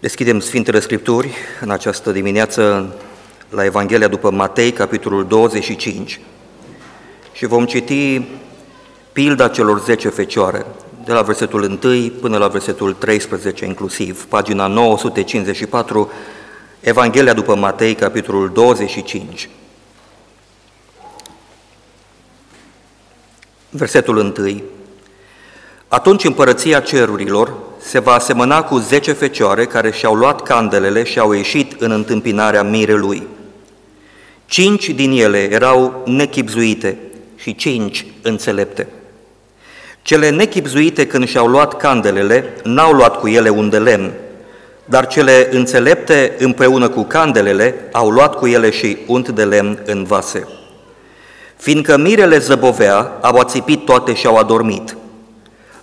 Deschidem Sfintele Scripturi în această dimineață la Evanghelia după Matei, capitolul 25 și vom citi pilda celor 10 fecioare, de la versetul 1 până la versetul 13 inclusiv, pagina 954, Evanghelia după Matei, capitolul 25. Versetul 1. Atunci împărăția cerurilor se va asemăna cu zece fecioare care și-au luat candelele și au ieșit în întâmpinarea mirelui. Cinci din ele erau nechipzuite și cinci înțelepte. Cele nechipzuite când și-au luat candelele, n-au luat cu ele un de lemn, dar cele înțelepte împreună cu candelele au luat cu ele și unt de lemn în vase. Fiindcă mirele zăbovea, au ațipit toate și au adormit.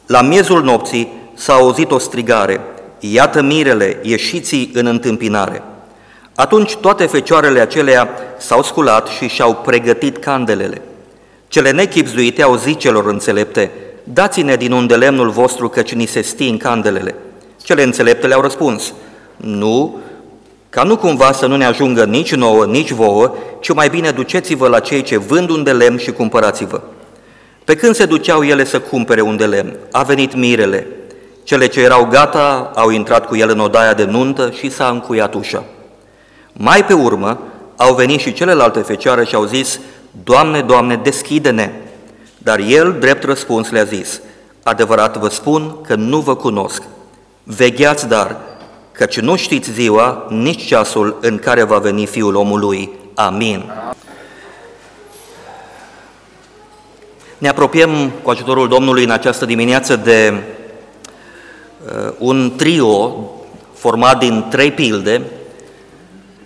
La miezul nopții s-a auzit o strigare, iată mirele, ieșiți în întâmpinare. Atunci toate fecioarele acelea s-au sculat și și-au pregătit candelele. Cele nechipzuite au zis celor înțelepte, dați-ne din unde lemnul vostru căci ni se sting candelele. Cele înțelepte le-au răspuns, nu, ca nu cumva să nu ne ajungă nici nouă, nici vouă, ci mai bine duceți-vă la cei ce vând un de lemn și cumpărați-vă. Pe când se duceau ele să cumpere un de lemn, a venit mirele. Cele ce erau gata au intrat cu el în odaia de nuntă și s-a încuiat ușa. Mai pe urmă au venit și celelalte fecioare și au zis, Doamne, Doamne, deschide-ne! Dar el, drept răspuns, le-a zis, Adevărat vă spun că nu vă cunosc. Vegheați dar, căci nu știți ziua, nici ceasul în care va veni Fiul omului. Amin. Ne apropiem cu ajutorul Domnului în această dimineață de uh, un trio format din trei pilde,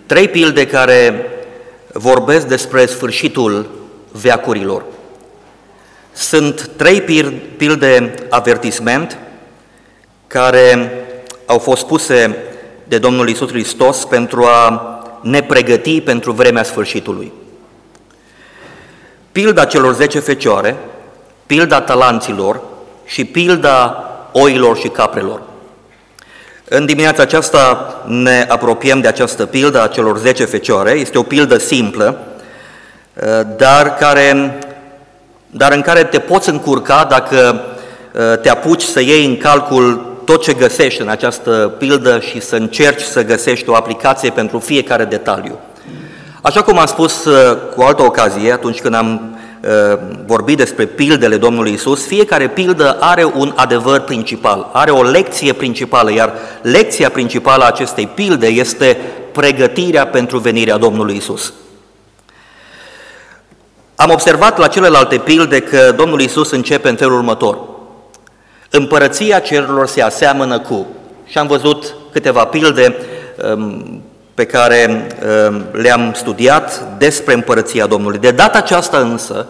trei pilde care vorbesc despre sfârșitul veacurilor. Sunt trei pilde avertisment care au fost puse de Domnul Isus Hristos pentru a ne pregăti pentru vremea sfârșitului. Pilda celor zece fecioare, pilda talanților și pilda oilor și caprelor. În dimineața aceasta ne apropiem de această pildă a celor zece fecioare. Este o pildă simplă, dar, care, dar în care te poți încurca dacă uh, te apuci să iei în calcul tot ce găsești în această pildă și să încerci să găsești o aplicație pentru fiecare detaliu. Așa cum am spus uh, cu altă ocazie, atunci când am uh, vorbit despre pildele Domnului Isus, fiecare pildă are un adevăr principal, are o lecție principală, iar lecția principală a acestei pilde este pregătirea pentru venirea Domnului Isus. Am observat la celelalte pilde că Domnul Isus începe în felul următor. Împărăția cerurilor se aseamănă cu, și am văzut câteva pilde um, pe care um, le-am studiat despre împărăția Domnului. De data aceasta însă,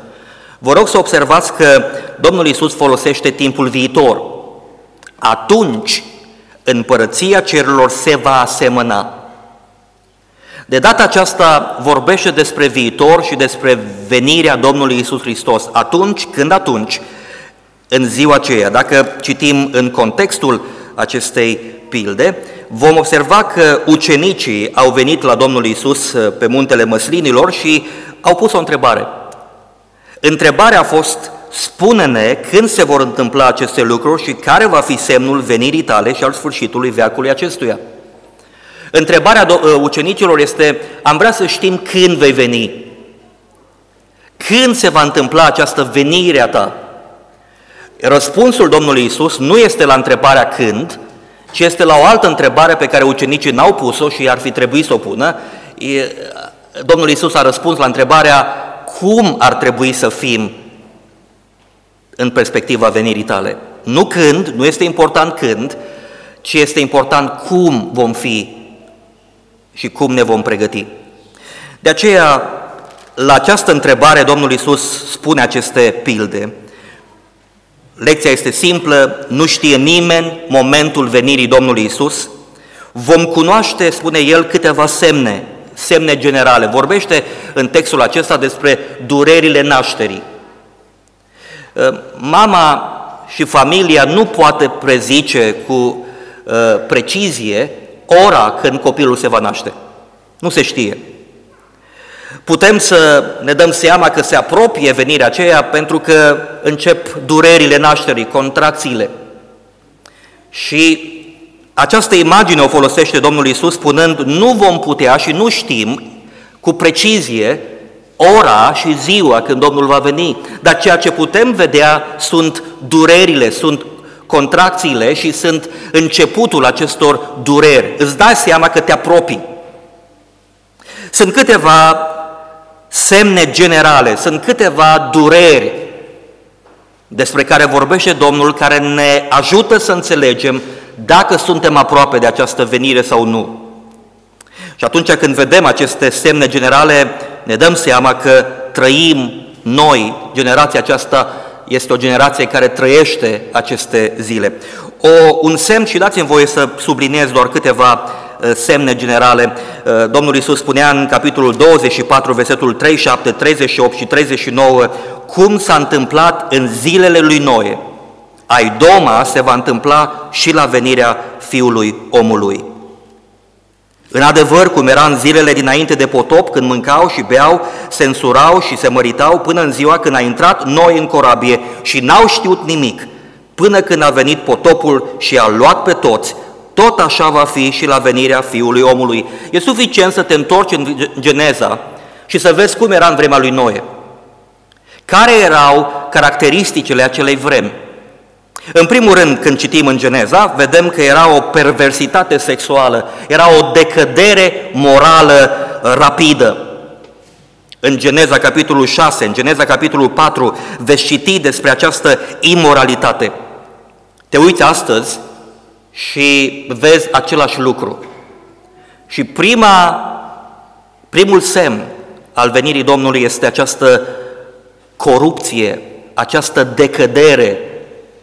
vă rog să observați că Domnul Isus folosește timpul viitor. Atunci, împărăția cerurilor se va asemăna. De data aceasta vorbește despre viitor și despre venirea Domnului Isus Hristos. Atunci, când atunci, în ziua aceea. Dacă citim în contextul acestei pilde, vom observa că ucenicii au venit la Domnul Isus uh, pe muntele măslinilor și au pus o întrebare. Întrebarea a fost, spune-ne când se vor întâmpla aceste lucruri și care va fi semnul venirii tale și al sfârșitului veacului acestuia. Întrebarea uh, ucenicilor este, am vrea să știm când vei veni, când se va întâmpla această venire a ta. Răspunsul Domnului Isus nu este la întrebarea când, ci este la o altă întrebare pe care ucenicii n-au pus-o și ar fi trebuit să o pună. Domnul Isus a răspuns la întrebarea cum ar trebui să fim în perspectiva venirii tale. Nu când, nu este important când, ci este important cum vom fi și cum ne vom pregăti. De aceea, la această întrebare, Domnul Isus spune aceste pilde, Lecția este simplă, nu știe nimeni momentul venirii Domnului Isus. Vom cunoaște, spune el, câteva semne, semne generale. Vorbește în textul acesta despre durerile nașterii. Ă, mama și familia nu poate prezice cu ă, precizie ora când copilul se va naște. Nu se știe. Putem să ne dăm seama că se apropie venirea aceea pentru că încep durerile nașterii, contracțiile. Și această imagine o folosește Domnul Isus spunând, nu vom putea și nu știm cu precizie ora și ziua când Domnul va veni, dar ceea ce putem vedea sunt durerile, sunt contracțiile și sunt începutul acestor dureri. Îți dai seama că te apropii. Sunt câteva semne generale, sunt câteva dureri despre care vorbește Domnul, care ne ajută să înțelegem dacă suntem aproape de această venire sau nu. Și atunci când vedem aceste semne generale, ne dăm seama că trăim noi, generația aceasta este o generație care trăiește aceste zile. O, un semn, și dați-mi voie să subliniez doar câteva uh, semne generale. Uh, Domnul Iisus spunea în capitolul 24, versetul 37, 38 și 39, cum s-a întâmplat în zilele lui Noe. Ai doma se va întâmpla și la venirea Fiului omului. În adevăr, cum era în zilele dinainte de potop, când mâncau și beau, se însurau și se măritau, până în ziua când a intrat noi în corabie și n-au știut nimic, până când a venit potopul și a luat pe toți, tot așa va fi și la venirea Fiului omului. E suficient să te întorci în Geneza și să vezi cum era în vremea lui Noe. Care erau caracteristicile acelei vremi? În primul rând, când citim în Geneza, vedem că era o perversitate sexuală, era o decădere morală rapidă. În Geneza, capitolul 6, în Geneza, capitolul 4, veți citi despre această imoralitate. Te uiți astăzi și vezi același lucru. Și prima, primul semn al venirii Domnului este această corupție, această decădere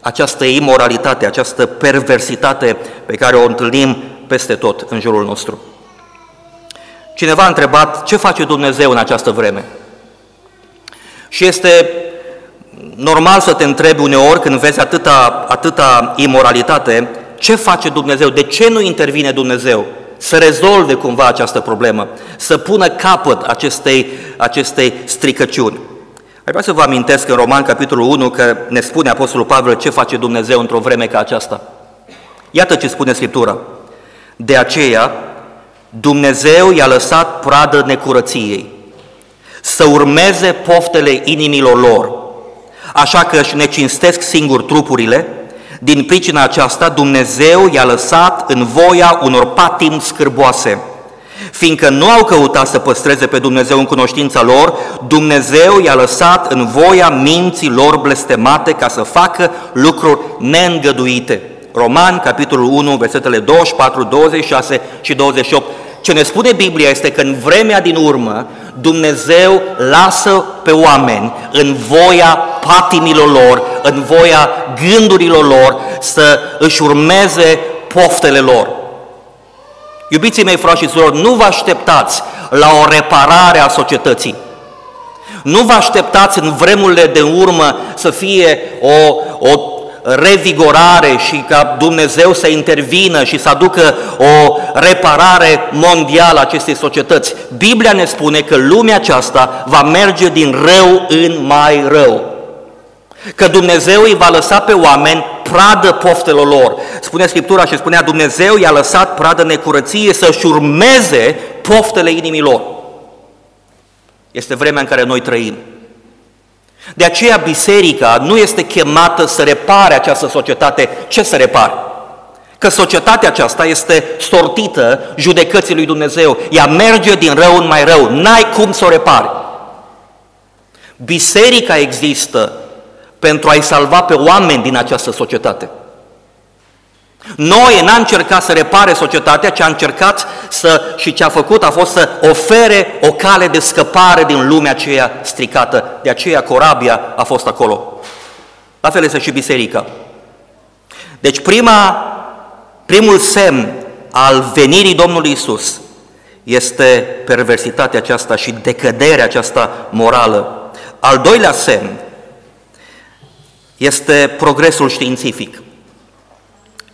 această imoralitate, această perversitate pe care o întâlnim peste tot în jurul nostru. Cineva a întrebat ce face Dumnezeu în această vreme. Și este normal să te întrebi uneori când vezi atâta, atâta imoralitate, ce face Dumnezeu, de ce nu intervine Dumnezeu să rezolve cumva această problemă, să pună capăt acestei, acestei stricăciuni. Aș vrea să vă amintesc în Roman, capitolul 1, că ne spune Apostolul Pavel ce face Dumnezeu într-o vreme ca aceasta. Iată ce spune Scriptura. De aceea, Dumnezeu i-a lăsat pradă necurăției, să urmeze poftele inimilor lor, așa că își necinstesc singur trupurile, din pricina aceasta Dumnezeu i-a lăsat în voia unor patim scârboase, Fiindcă nu au căutat să păstreze pe Dumnezeu în cunoștința lor, Dumnezeu i-a lăsat în voia minții lor blestemate ca să facă lucruri neîngăduite. Roman, capitolul 1, versetele 24, 26 și 28. Ce ne spune Biblia este că în vremea din urmă Dumnezeu lasă pe oameni în voia patimilor lor, în voia gândurilor lor să își urmeze poftele lor. Iubiții mei, frați și surori, nu vă așteptați la o reparare a societății. Nu vă așteptați în vremurile de urmă să fie o, o revigorare și ca Dumnezeu să intervină și să aducă o reparare mondială a acestei societăți. Biblia ne spune că lumea aceasta va merge din rău în mai rău că Dumnezeu îi va lăsa pe oameni pradă poftelor lor. Spune Scriptura și spunea Dumnezeu i-a lăsat pradă necurăție să-și urmeze poftele inimilor. Este vremea în care noi trăim. De aceea biserica nu este chemată să repare această societate. Ce să repare? Că societatea aceasta este sortită judecății lui Dumnezeu. Ea merge din rău în mai rău. N-ai cum să o repare. Biserica există pentru a-i salva pe oameni din această societate. Noi n-a încercat să repare societatea, ci a încercat să, și ce a făcut a fost să ofere o cale de scăpare din lumea aceea stricată. De aceea corabia a fost acolo. La fel este și biserica. Deci prima, primul semn al venirii Domnului Isus este perversitatea aceasta și decăderea aceasta morală. Al doilea semn este progresul științific.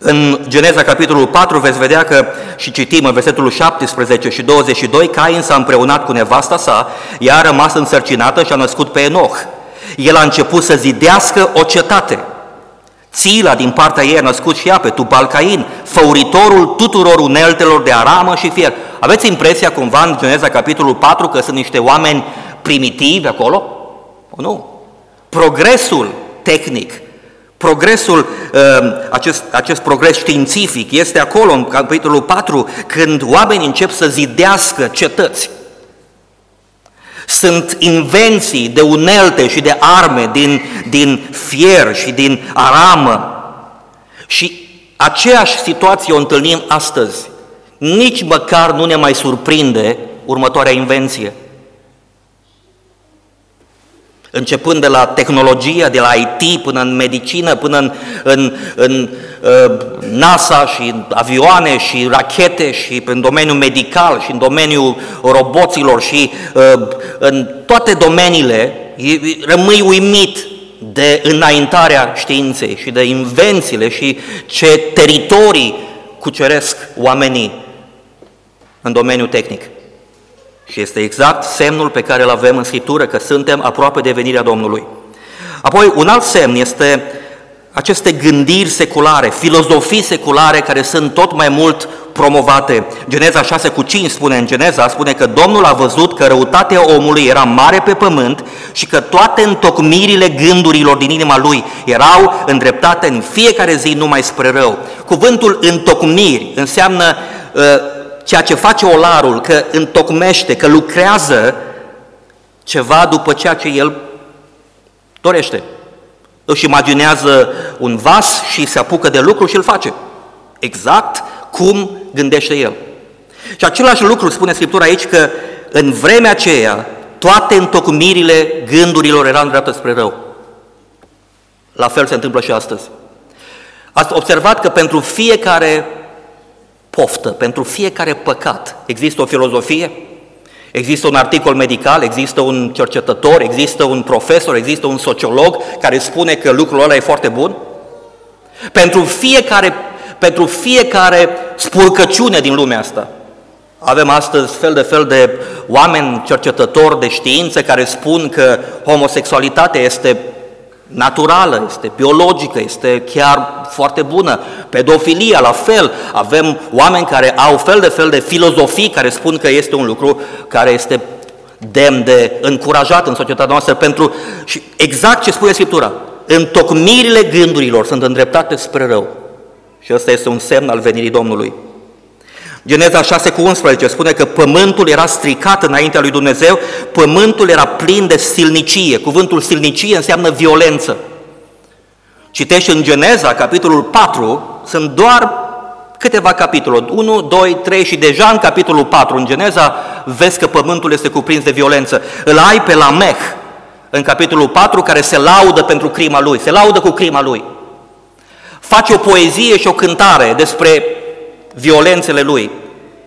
În Geneza, capitolul 4, veți vedea că, și citim în versetul 17 și 22, Cain s-a împreunat cu nevasta sa, ea a rămas însărcinată și a născut pe Enoch. El a început să zidească o cetate. Țila din partea ei a născut și ea pe Tubal Cain, făuritorul tuturor uneltelor de aramă și fier. Aveți impresia cumva în Geneza capitolul 4 că sunt niște oameni primitivi acolo? O, nu. Progresul tehnic, progresul, um, acest, acest progres științific este acolo în capitolul 4 când oamenii încep să zidească cetăți. Sunt invenții de unelte și de arme din, din fier și din aramă. Și aceeași situație o întâlnim astăzi. Nici măcar nu ne mai surprinde următoarea invenție. Începând de la tehnologia, de la IT până în medicină, până în, în, în uh, NASA și în avioane și rachete și în domeniul medical și în domeniul roboților și uh, în toate domeniile, rămâi uimit de înaintarea științei și de invențiile și ce teritorii cuceresc oamenii în domeniul tehnic. Și este exact semnul pe care îl avem în Scriptură, că suntem aproape de venirea Domnului. Apoi, un alt semn este aceste gândiri seculare, filozofii seculare care sunt tot mai mult promovate. Geneza 6 cu 5 spune în Geneza, spune că Domnul a văzut că răutatea omului era mare pe pământ și că toate întocmirile gândurilor din inima lui erau îndreptate în fiecare zi numai spre rău. Cuvântul întocmiri înseamnă uh, ceea ce face olarul, că întocmește, că lucrează ceva după ceea ce el dorește. Își imaginează un vas și se apucă de lucru și îl face. Exact cum gândește el. Și același lucru spune Scriptura aici că în vremea aceea toate întocmirile gândurilor erau îndreptate spre rău. La fel se întâmplă și astăzi. Ați observat că pentru fiecare poftă, pentru fiecare păcat. Există o filozofie, există un articol medical, există un cercetător, există un profesor, există un sociolog care spune că lucrul ăla e foarte bun. Pentru fiecare, pentru fiecare spurcăciune din lumea asta. Avem astăzi fel de fel de oameni cercetători de știință care spun că homosexualitatea este naturală, este biologică, este chiar foarte bună. Pedofilia, la fel, avem oameni care au fel de fel de filozofii care spun că este un lucru care este demn de încurajat în societatea noastră pentru și exact ce spune Scriptura. Întocmirile gândurilor sunt îndreptate spre rău. Și ăsta este un semn al venirii Domnului. Geneza 6 cu 11 spune că pământul era stricat înaintea lui Dumnezeu, pământul era plin de silnicie. Cuvântul silnicie înseamnă violență. Citești în Geneza, capitolul 4, sunt doar câteva capitole, 1, 2, 3 și deja în capitolul 4 în Geneza vezi că pământul este cuprins de violență. Îl ai pe Lameh în capitolul 4 care se laudă pentru crima lui, se laudă cu crima lui. Face o poezie și o cântare despre violențele lui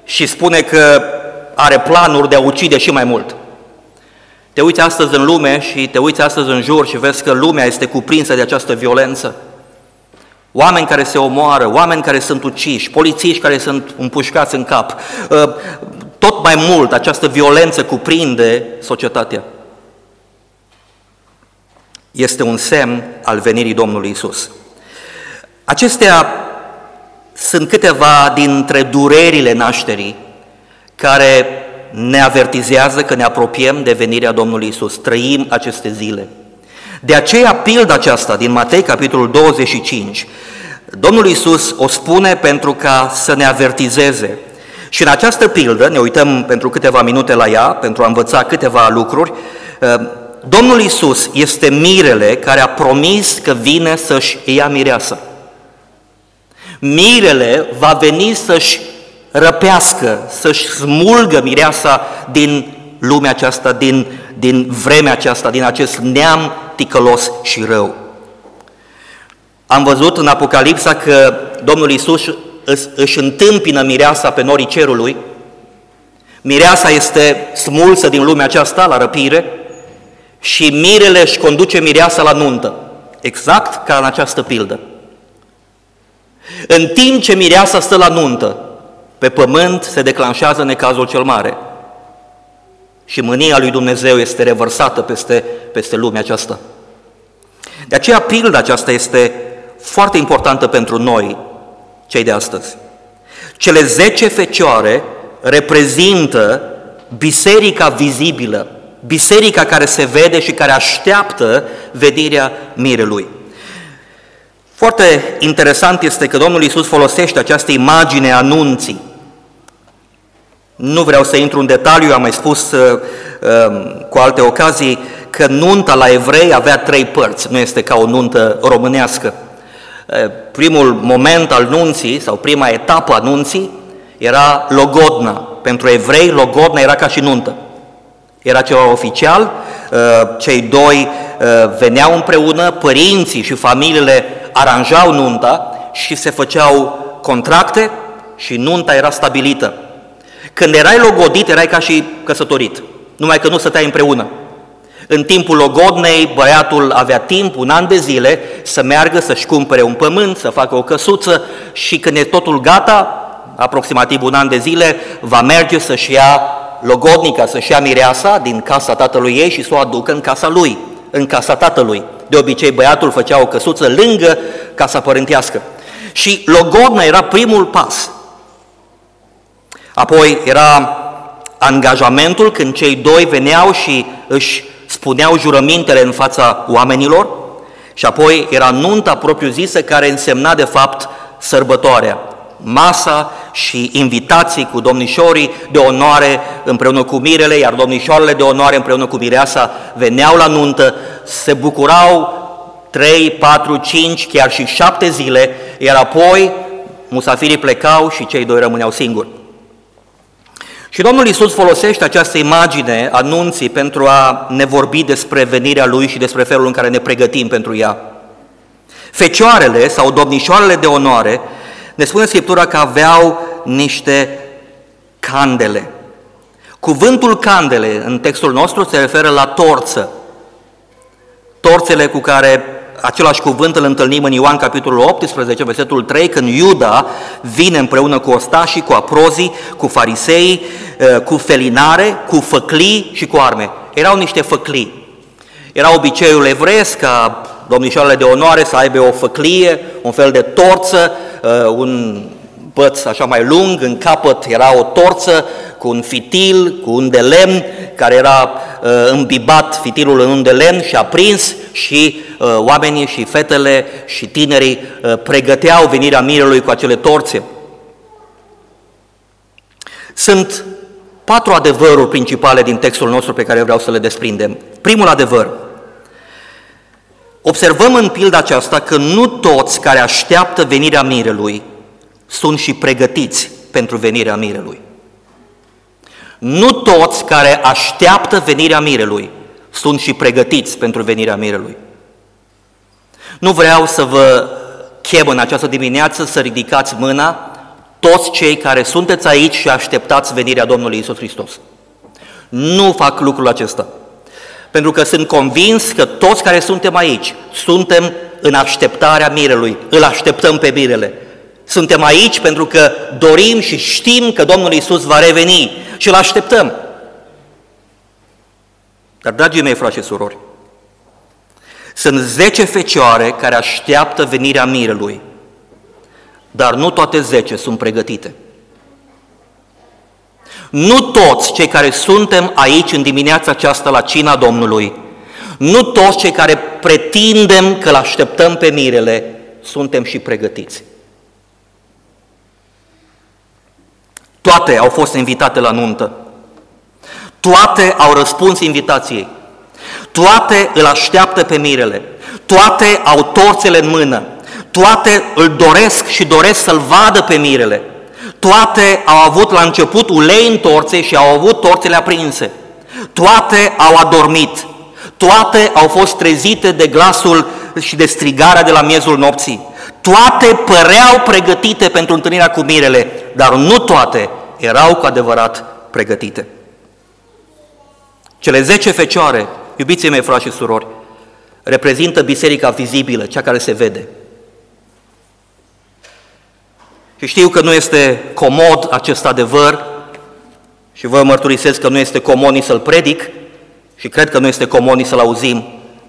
și spune că are planuri de a ucide și mai mult. Te uiți astăzi în lume și te uiți astăzi în jur și vezi că lumea este cuprinsă de această violență. Oameni care se omoară, oameni care sunt uciși, polițiști care sunt împușcați în cap. Ă, tot mai mult această violență cuprinde societatea. Este un semn al venirii Domnului Isus. Acestea sunt câteva dintre durerile nașterii care ne avertizează că ne apropiem de venirea Domnului Isus. Trăim aceste zile. De aceea, pilda aceasta din Matei, capitolul 25, Domnul Isus o spune pentru ca să ne avertizeze. Și în această pildă, ne uităm pentru câteva minute la ea, pentru a învăța câteva lucruri, Domnul Isus este mirele care a promis că vine să-și ia mireasă. Mirele va veni să-și răpească, să-și smulgă mireasa din lumea aceasta, din, din vremea aceasta, din acest neam ticălos și rău. Am văzut în Apocalipsa că Domnul Isus își întâmpină mireasa pe norii cerului, mireasa este smulsă din lumea aceasta la răpire și mirele își conduce mireasa la nuntă, exact ca în această pildă. În timp ce mireasa stă la nuntă, pe pământ se declanșează necazul cel mare. Și mânia lui Dumnezeu este revărsată peste, peste lumea aceasta. De aceea pilda aceasta este foarte importantă pentru noi, cei de astăzi. Cele zece fecioare reprezintă biserica vizibilă, biserica care se vede și care așteaptă vedirea mirelui. Foarte interesant este că Domnul Isus folosește această imagine a nunții. Nu vreau să intru în detaliu, am mai spus uh, uh, cu alte ocazii că nunta la evrei avea trei părți, nu este ca o nuntă românească. Uh, primul moment al nunții sau prima etapă a nunții era logodna. Pentru evrei, logodna era ca și nuntă. Era ceva oficial, uh, cei doi uh, veneau împreună, părinții și familiile aranjau nunta și se făceau contracte și nunta era stabilită. Când erai logodit, erai ca și căsătorit, numai că nu stăteai împreună. În timpul logodnei, băiatul avea timp, un an de zile, să meargă să-și cumpere un pământ, să facă o căsuță și când e totul gata, aproximativ un an de zile, va merge să-și ia logodnica, să-și ia mireasa din casa tatălui ei și să o aducă în casa lui, în casa tatălui. De obicei, băiatul făcea o căsuță lângă casa părintească. Și logodna era primul pas. Apoi era angajamentul când cei doi veneau și își spuneau jurămintele în fața oamenilor și apoi era nunta propriu-zisă care însemna de fapt sărbătoarea masa și invitații cu domnișorii de onoare împreună cu mirele, iar domnișoarele de onoare împreună cu mireasa veneau la nuntă, se bucurau 3, 4, 5, chiar și 7 zile, iar apoi musafirii plecau și cei doi rămâneau singuri. Și Domnul Isus folosește această imagine a nunții pentru a ne vorbi despre venirea Lui și despre felul în care ne pregătim pentru ea. Fecioarele sau domnișoarele de onoare ne spune Scriptura că aveau niște candele. Cuvântul candele în textul nostru se referă la torță. Torțele cu care același cuvânt îl întâlnim în Ioan capitolul 18, versetul 3, când Iuda vine împreună cu ostașii, cu aprozii, cu farisei, eh, cu felinare, cu făclii și cu arme. Erau niște făclii. Era obiceiul evreiesc ca domnișoarele de onoare să aibă o făclie, un fel de torță, uh, un păț așa mai lung, în capăt era o torță cu un fitil, cu un de lemn, care era uh, îmbibat fitilul în un de lemn și aprins și uh, oamenii și fetele și tinerii pregăteau venirea mirelui cu acele torțe. Sunt patru adevăruri principale din textul nostru pe care vreau să le desprindem. Primul adevăr, Observăm în pilda aceasta că nu toți care așteaptă venirea mirelui sunt și pregătiți pentru venirea mirelui. Nu toți care așteaptă venirea mirelui sunt și pregătiți pentru venirea mirelui. Nu vreau să vă chem în această dimineață să ridicați mâna toți cei care sunteți aici și așteptați venirea Domnului Isus Hristos. Nu fac lucrul acesta pentru că sunt convins că toți care suntem aici suntem în așteptarea mirelui, îl așteptăm pe mirele. Suntem aici pentru că dorim și știm că Domnul Isus va reveni și îl așteptăm. Dar, dragii mei, frate și surori, sunt zece fecioare care așteaptă venirea mirelui, dar nu toate zece sunt pregătite. Nu toți cei care suntem aici în dimineața aceasta la cina Domnului, nu toți cei care pretindem că îl așteptăm pe mirele, suntem și pregătiți. Toate au fost invitate la nuntă. Toate au răspuns invitației. Toate îl așteaptă pe mirele. Toate au torțele în mână. Toate îl doresc și doresc să-l vadă pe mirele. Toate au avut la început ulei în torțe și au avut torțele aprinse. Toate au adormit. Toate au fost trezite de glasul și de strigarea de la miezul nopții. Toate păreau pregătite pentru întâlnirea cu mirele, dar nu toate erau cu adevărat pregătite. Cele zece fecioare, iubiții mei, frați și surori, reprezintă biserica vizibilă, cea care se vede. Și știu că nu este comod acest adevăr și vă mărturisesc că nu este comod nici să-l predic și cred că nu este comod nici să-l auzim,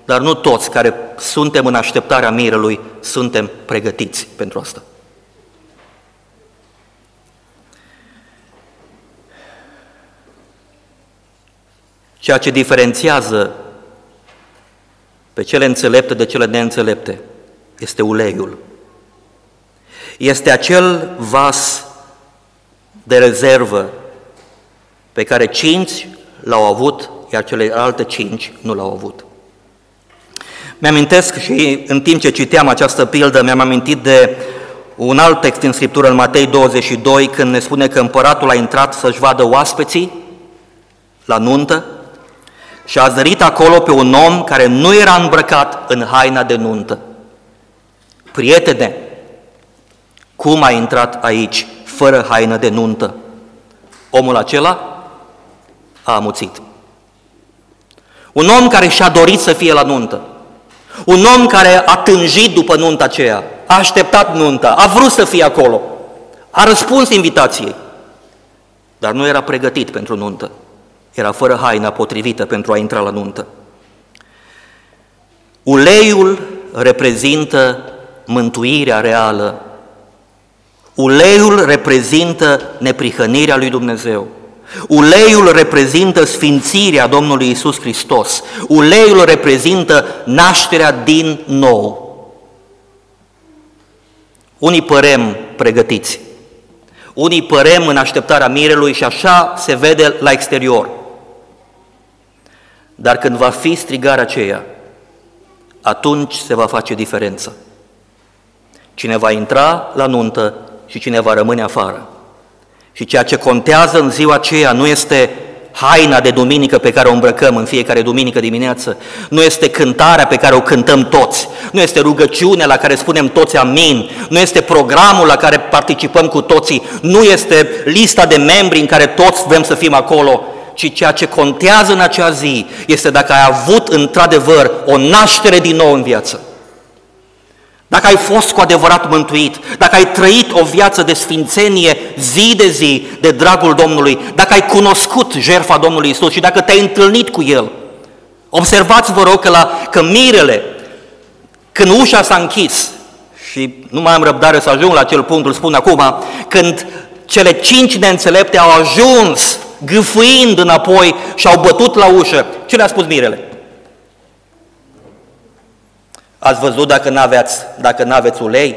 dar nu toți care suntem în așteptarea mirelui suntem pregătiți pentru asta. Ceea ce diferențiază pe cele înțelepte de cele neînțelepte este uleiul. Este acel vas de rezervă pe care cinci l-au avut, iar cele alte cinci nu l-au avut. Mi-amintesc și în timp ce citeam această pildă, mi-am amintit de un alt text în Scriptură, în Matei 22, când ne spune că împăratul a intrat să-și vadă oaspeții la nuntă și a zărit acolo pe un om care nu era îmbrăcat în haina de nuntă. Prietene, cum a intrat aici fără haină de nuntă? Omul acela a amuțit. Un om care și-a dorit să fie la nuntă. Un om care a tânjit după nunta aceea, a așteptat nunta, a vrut să fie acolo, a răspuns invitației, dar nu era pregătit pentru nuntă. Era fără haina potrivită pentru a intra la nuntă. Uleiul reprezintă mântuirea reală. Uleiul reprezintă neprihănirea lui Dumnezeu. Uleiul reprezintă sfințirea Domnului Isus Hristos. Uleiul reprezintă nașterea din nou. Unii părem pregătiți, unii părem în așteptarea mirelui și așa se vede la exterior. Dar când va fi strigarea aceea, atunci se va face diferența. Cine va intra la nuntă și cine va rămâne afară. Și ceea ce contează în ziua aceea nu este haina de duminică pe care o îmbrăcăm în fiecare duminică dimineață, nu este cântarea pe care o cântăm toți, nu este rugăciunea la care spunem toți amin, nu este programul la care participăm cu toții, nu este lista de membri în care toți vrem să fim acolo, ci ceea ce contează în acea zi este dacă ai avut într-adevăr o naștere din nou în viață. Dacă ai fost cu adevărat mântuit, dacă ai trăit o viață de sfințenie zi de zi de dragul Domnului, dacă ai cunoscut jertfa Domnului Isus și dacă te-ai întâlnit cu El, observați vă rog că, la, că mirele, când ușa s-a închis, și nu mai am răbdare să ajung la acel punct, îl spun acum, când cele cinci neînțelepte au ajuns gâfâind înapoi și au bătut la ușă, ce le-a spus mirele? Ați văzut dacă n-aveți, dacă n-aveți ulei?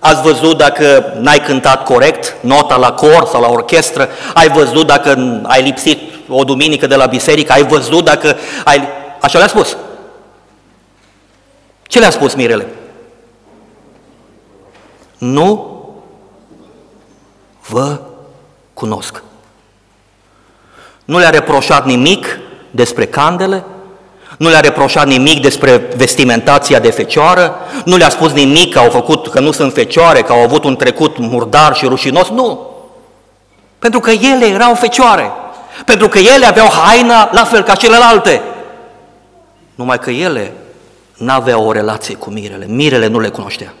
Ați văzut dacă n-ai cântat corect nota la cor sau la orchestră? Ai văzut dacă ai lipsit o duminică de la biserică? Ai văzut dacă ai... Așa le-a spus. Ce le-a spus Mirele? Nu vă cunosc. Nu le-a reproșat nimic despre candele, nu le-a reproșat nimic despre vestimentația de fecioară, nu le-a spus nimic că au făcut, că nu sunt fecioare, că au avut un trecut murdar și rușinos, nu. Pentru că ele erau fecioare, pentru că ele aveau haina la fel ca celelalte. Numai că ele n-aveau o relație cu mirele, mirele nu le cunoștea.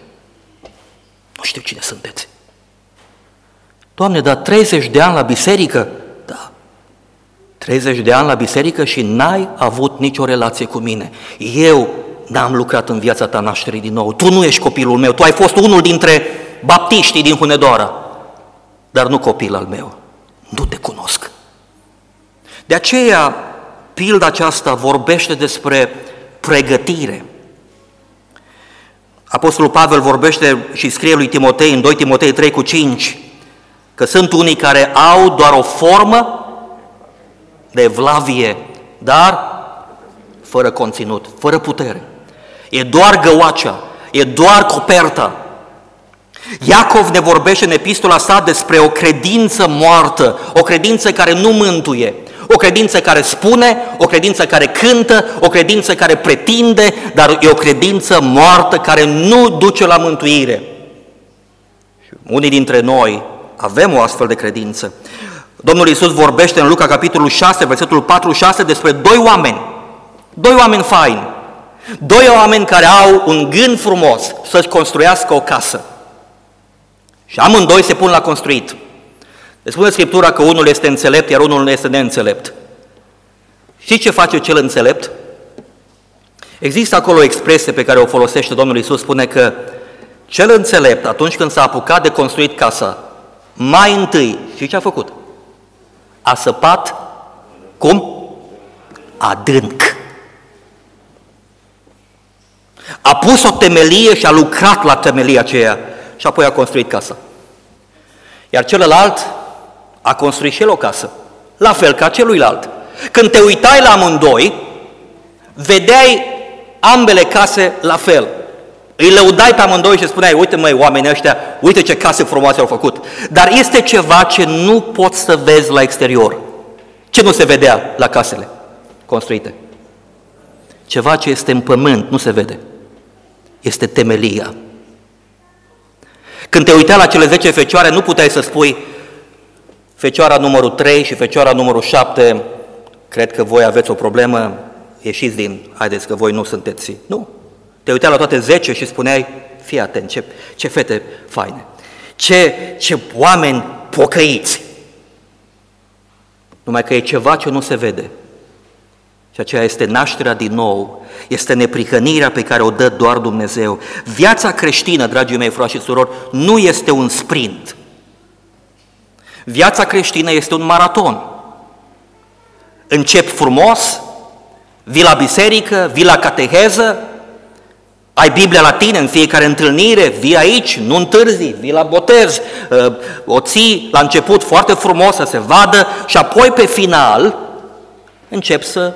Nu știu cine sunteți. Doamne, dar 30 de ani la biserică, 30 de ani la biserică și n-ai avut nicio relație cu mine. Eu n-am lucrat în viața ta nașterii din nou. Tu nu ești copilul meu, tu ai fost unul dintre baptiștii din Hunedoara, dar nu copil al meu. Nu te cunosc. De aceea, pilda aceasta vorbește despre pregătire. Apostolul Pavel vorbește și scrie lui Timotei în 2 Timotei 3 cu 5 că sunt unii care au doar o formă de evlavie, dar fără conținut, fără putere. E doar găoacea, e doar coperta. Iacov ne vorbește în epistola sa despre o credință moartă, o credință care nu mântuie, o credință care spune, o credință care cântă, o credință care pretinde, dar e o credință moartă care nu duce la mântuire. Unii dintre noi avem o astfel de credință. Domnul Iisus vorbește în Luca capitolul 6, versetul 46 despre doi oameni, doi oameni faini, doi oameni care au un gând frumos să-și construiască o casă. Și amândoi se pun la construit. Le spune Scriptura că unul este înțelept, iar unul nu este neînțelept. Știți ce face cel înțelept? Există acolo o expresie pe care o folosește Domnul Isus, spune că cel înțelept, atunci când s-a apucat de construit casa, mai întâi, și ce a făcut? A săpat, cum? Adânc. A pus o temelie și a lucrat la temelia aceea și apoi a construit casa. Iar celălalt a construit și el o casă, la fel ca celuilalt. Când te uitai la amândoi, vedeai ambele case la fel. Îi lăudai pe amândoi și spuneai, uite măi, oamenii ăștia, uite ce case frumoase au făcut. Dar este ceva ce nu poți să vezi la exterior. Ce nu se vedea la casele construite? Ceva ce este în pământ, nu se vede. Este temelia. Când te uitai la cele 10 fecioare, nu puteai să spui fecioara numărul 3 și fecioara numărul 7, cred că voi aveți o problemă, ieșiți din, haideți că voi nu sunteți. Nu. Te uitai la toate 10 și spuneai, fii atent, ce, ce fete faine, ce, ce oameni pocăiți. Numai că e ceva ce nu se vede. Și aceea este nașterea din nou, este neprihănirea pe care o dă doar Dumnezeu. Viața creștină, dragii mei frați și surori, nu este un sprint. Viața creștină este un maraton. Încep frumos, vii la biserică, vii la cateheză, ai Biblia la tine în fiecare întâlnire, vii aici, nu întârzi, vii la botez, uh, o ții la început foarte frumos să se vadă și apoi pe final încep să...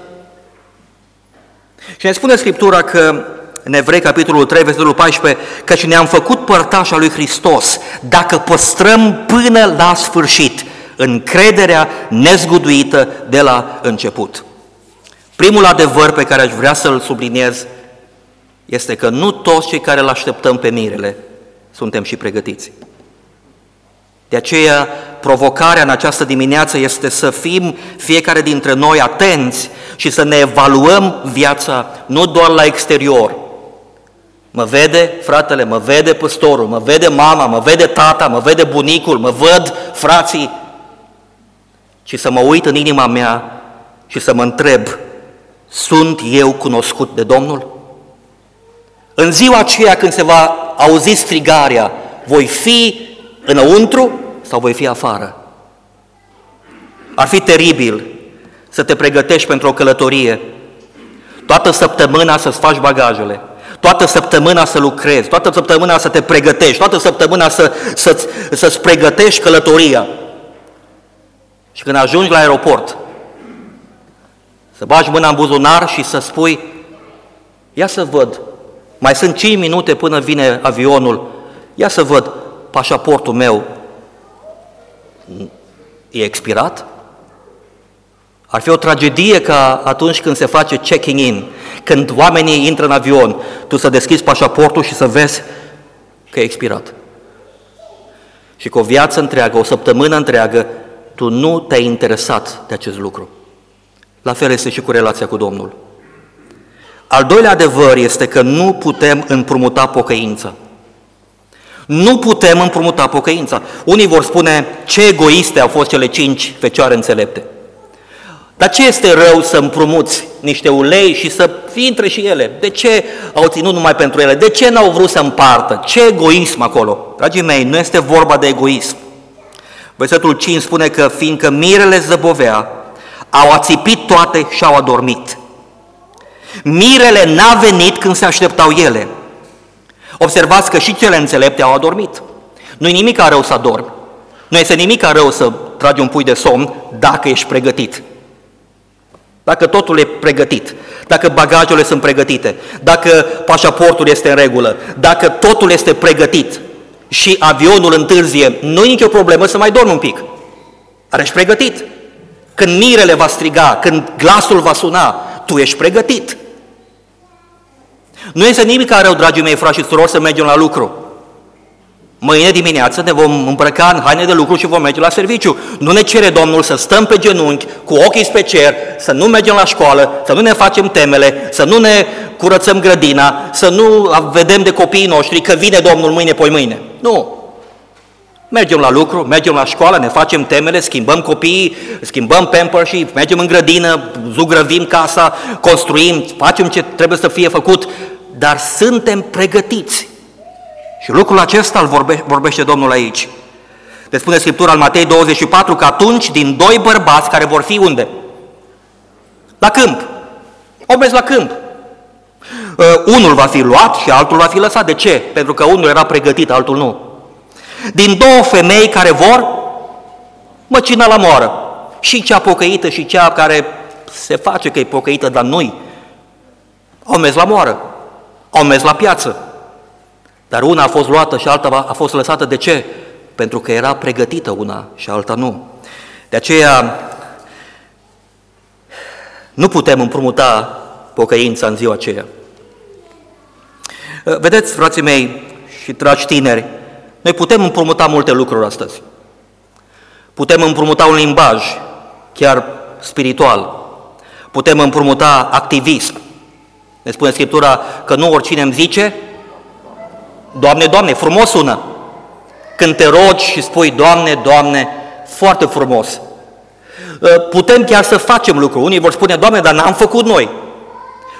Și ne spune Scriptura că în Evrei, capitolul 3, versetul 14, căci ne-am făcut părtașa lui Hristos dacă păstrăm până la sfârșit încrederea nezguduită de la început. Primul adevăr pe care aș vrea să-l subliniez este că nu toți cei care îl așteptăm pe mirele suntem și pregătiți. De aceea, provocarea în această dimineață este să fim fiecare dintre noi atenți și să ne evaluăm viața nu doar la exterior. Mă vede fratele, mă vede păstorul, mă vede mama, mă vede tata, mă vede bunicul, mă văd frații, ci să mă uit în inima mea și să mă întreb, sunt eu cunoscut de Domnul? În ziua aceea când se va auzi strigarea, voi fi înăuntru sau voi fi afară? Ar fi teribil să te pregătești pentru o călătorie, toată săptămâna să-ți faci bagajele, toată săptămâna să lucrezi, toată săptămâna să te pregătești, toată săptămâna să, să-ți, să-ți pregătești călătoria. Și când ajungi la aeroport, să bagi mâna în buzunar și să spui, ia să văd mai sunt 5 minute până vine avionul. Ia să văd, pașaportul meu e expirat? Ar fi o tragedie ca atunci când se face checking in, când oamenii intră în avion, tu să deschizi pașaportul și să vezi că e expirat. Și cu o viață întreagă, o săptămână întreagă, tu nu te-ai interesat de acest lucru. La fel este și cu relația cu Domnul. Al doilea adevăr este că nu putem împrumuta pocăința. Nu putem împrumuta pocăința. Unii vor spune ce egoiste au fost cele cinci fecioare înțelepte. Dar ce este rău să împrumuți niște ulei și să fii între și ele? De ce au ținut numai pentru ele? De ce n-au vrut să împartă? Ce egoism acolo? Dragii mei, nu este vorba de egoism. Versetul 5 spune că fiindcă mirele zăbovea, au ațipit toate și au adormit. Mirele n-a venit când se așteptau ele. Observați că și cele înțelepte au adormit. Nu-i nimic rău să adormi. Nu este nimic rău să tragi un pui de somn dacă ești pregătit. Dacă totul e pregătit, dacă bagajele sunt pregătite, dacă pașaportul este în regulă, dacă totul este pregătit și avionul întârzie, nu e nicio problemă să mai dormi un pic. Dar ești pregătit. Când mirele va striga, când glasul va suna, tu ești pregătit. Nu este nimic rău, dragii mei, frați și surori, să mergem la lucru. Mâine dimineață ne vom îmbrăca în haine de lucru și vom merge la serviciu. Nu ne cere Domnul să stăm pe genunchi, cu ochii spre cer, să nu mergem la școală, să nu ne facem temele, să nu ne curățăm grădina, să nu vedem de copiii noștri că vine Domnul mâine, poi mâine. Nu. Mergem la lucru, mergem la școală, ne facem temele, schimbăm copiii, schimbăm pampers și mergem în grădină, zugrăvim casa, construim, facem ce trebuie să fie făcut, dar suntem pregătiți. Și lucrul acesta îl vorbe, vorbește Domnul aici. Le spune Scriptura în Matei 24 că atunci din doi bărbați care vor fi unde? La câmp. Au mers la câmp. Uh, unul va fi luat și altul va fi lăsat. De ce? Pentru că unul era pregătit, altul nu. Din două femei care vor măcina la moară. Și cea pocăită și cea care se face că e pocăită, dar nu Au mers la moară. Au mers la piață. Dar una a fost luată și alta a fost lăsată. De ce? Pentru că era pregătită una și alta nu. De aceea nu putem împrumuta pocăința în ziua aceea. Vedeți, frații mei și dragi tineri, noi putem împrumuta multe lucruri astăzi. Putem împrumuta un limbaj, chiar spiritual. Putem împrumuta activism. Ne spune Scriptura că nu oricine îmi zice, Doamne, Doamne, frumos sună. Când te rogi și spui, Doamne, Doamne, foarte frumos. Putem chiar să facem lucruri. Unii vor spune, Doamne, dar n-am făcut noi.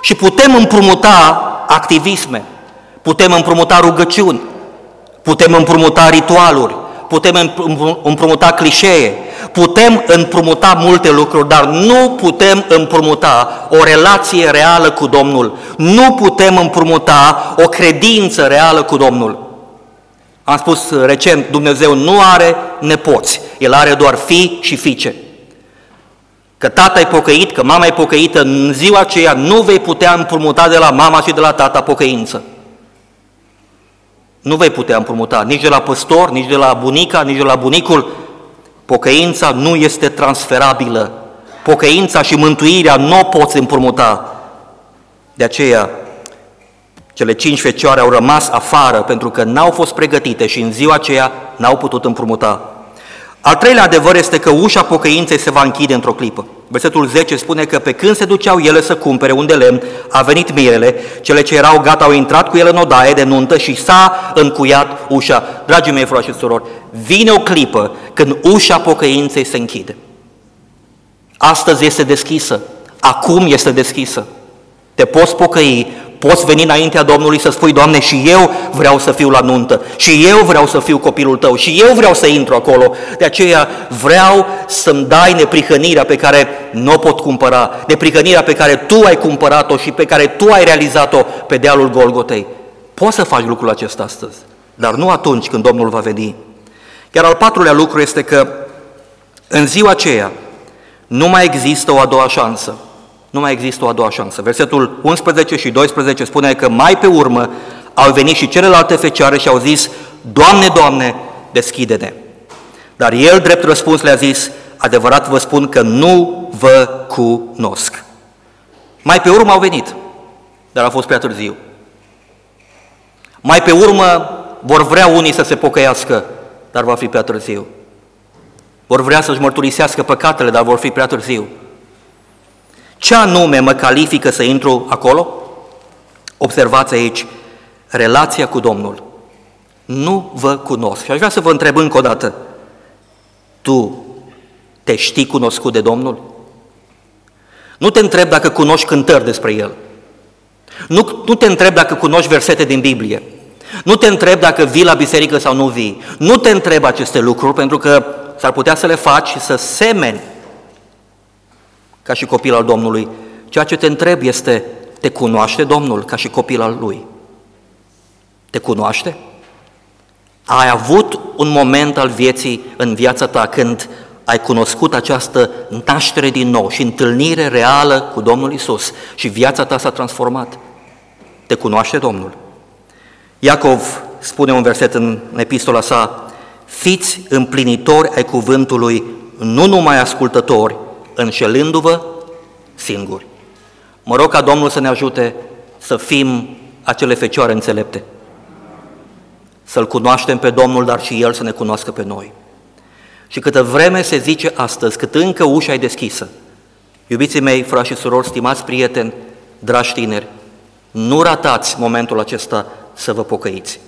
Și putem împrumuta activisme, putem împrumuta rugăciuni, putem împrumuta ritualuri, putem împrumuta clișee, putem împrumuta multe lucruri, dar nu putem împrumuta o relație reală cu Domnul. Nu putem împrumuta o credință reală cu Domnul. Am spus recent, Dumnezeu nu are nepoți, El are doar fii și fiice. Că tata e pocăit, că mama e pocăită, în ziua aceea nu vei putea împrumuta de la mama și de la tata pocăință. Nu vei putea împrumuta nici de la păstor, nici de la bunica, nici de la bunicul. Pocăința nu este transferabilă. Pocăința și mântuirea nu o poți împrumuta. De aceea, cele cinci fecioare au rămas afară pentru că n-au fost pregătite și în ziua aceea n-au putut împrumuta. Al treilea adevăr este că ușa pocăinței se va închide într-o clipă. Versetul 10 spune că pe când se duceau ele să cumpere un de lemn, a venit mirele, cele ce erau gata au intrat cu ele în odaie de nuntă și s-a încuiat ușa. Dragii mei, frate și surori, vine o clipă când ușa pocăinței se închide. Astăzi este deschisă, acum este deschisă. Te poți pocăi Poți veni înaintea Domnului să spui, Doamne, și eu vreau să fiu la nuntă, și eu vreau să fiu copilul Tău, și eu vreau să intru acolo. De aceea vreau să-mi dai neprihănirea pe care nu o pot cumpăra, neprihănirea pe care Tu ai cumpărat-o și pe care Tu ai realizat-o pe dealul Golgotei. Poți să faci lucrul acesta astăzi, dar nu atunci când Domnul va veni. Iar al patrulea lucru este că în ziua aceea nu mai există o a doua șansă. Nu mai există o a doua șansă. Versetul 11 și 12 spune că mai pe urmă au venit și celelalte fecioare și au zis, Doamne, Doamne, deschide-ne. Dar el, drept răspuns, le-a zis, adevărat vă spun că nu vă cunosc. Mai pe urmă au venit, dar a fost prea târziu. Mai pe urmă vor vrea unii să se pocăiască, dar va fi prea târziu. Vor vrea să-și mărturisească păcatele, dar vor fi prea târziu. Ce anume mă califică să intru acolo? Observați aici, relația cu Domnul. Nu vă cunosc. Și aș vrea să vă întreb încă o dată, tu te știi cunoscut de Domnul? Nu te întreb dacă cunoști cântări despre El. Nu, nu te întreb dacă cunoști versete din Biblie. Nu te întreb dacă vii la biserică sau nu vii. Nu te întreb aceste lucruri pentru că s-ar putea să le faci și să semeni ca și copil al Domnului. Ceea ce te întreb este, te cunoaște Domnul ca și copil al Lui? Te cunoaște? Ai avut un moment al vieții în viața ta când ai cunoscut această naștere din nou și întâlnire reală cu Domnul Isus și viața ta s-a transformat. Te cunoaște Domnul. Iacov spune un verset în epistola sa, fiți împlinitori ai cuvântului, nu numai ascultători, înșelându-vă singuri. Mă rog ca Domnul să ne ajute să fim acele fecioare înțelepte, să-L cunoaștem pe Domnul, dar și El să ne cunoască pe noi. Și câtă vreme se zice astăzi, cât încă ușa e deschisă, iubiții mei, frați și surori, stimați prieteni, dragi tineri, nu ratați momentul acesta să vă pocăiți,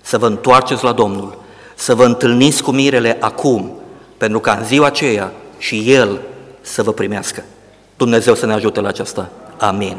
să vă întoarceți la Domnul. să vă întâlniți cu mirele acum, pentru ca în ziua aceea și El să vă primească. Dumnezeu să ne ajute la aceasta. Amin.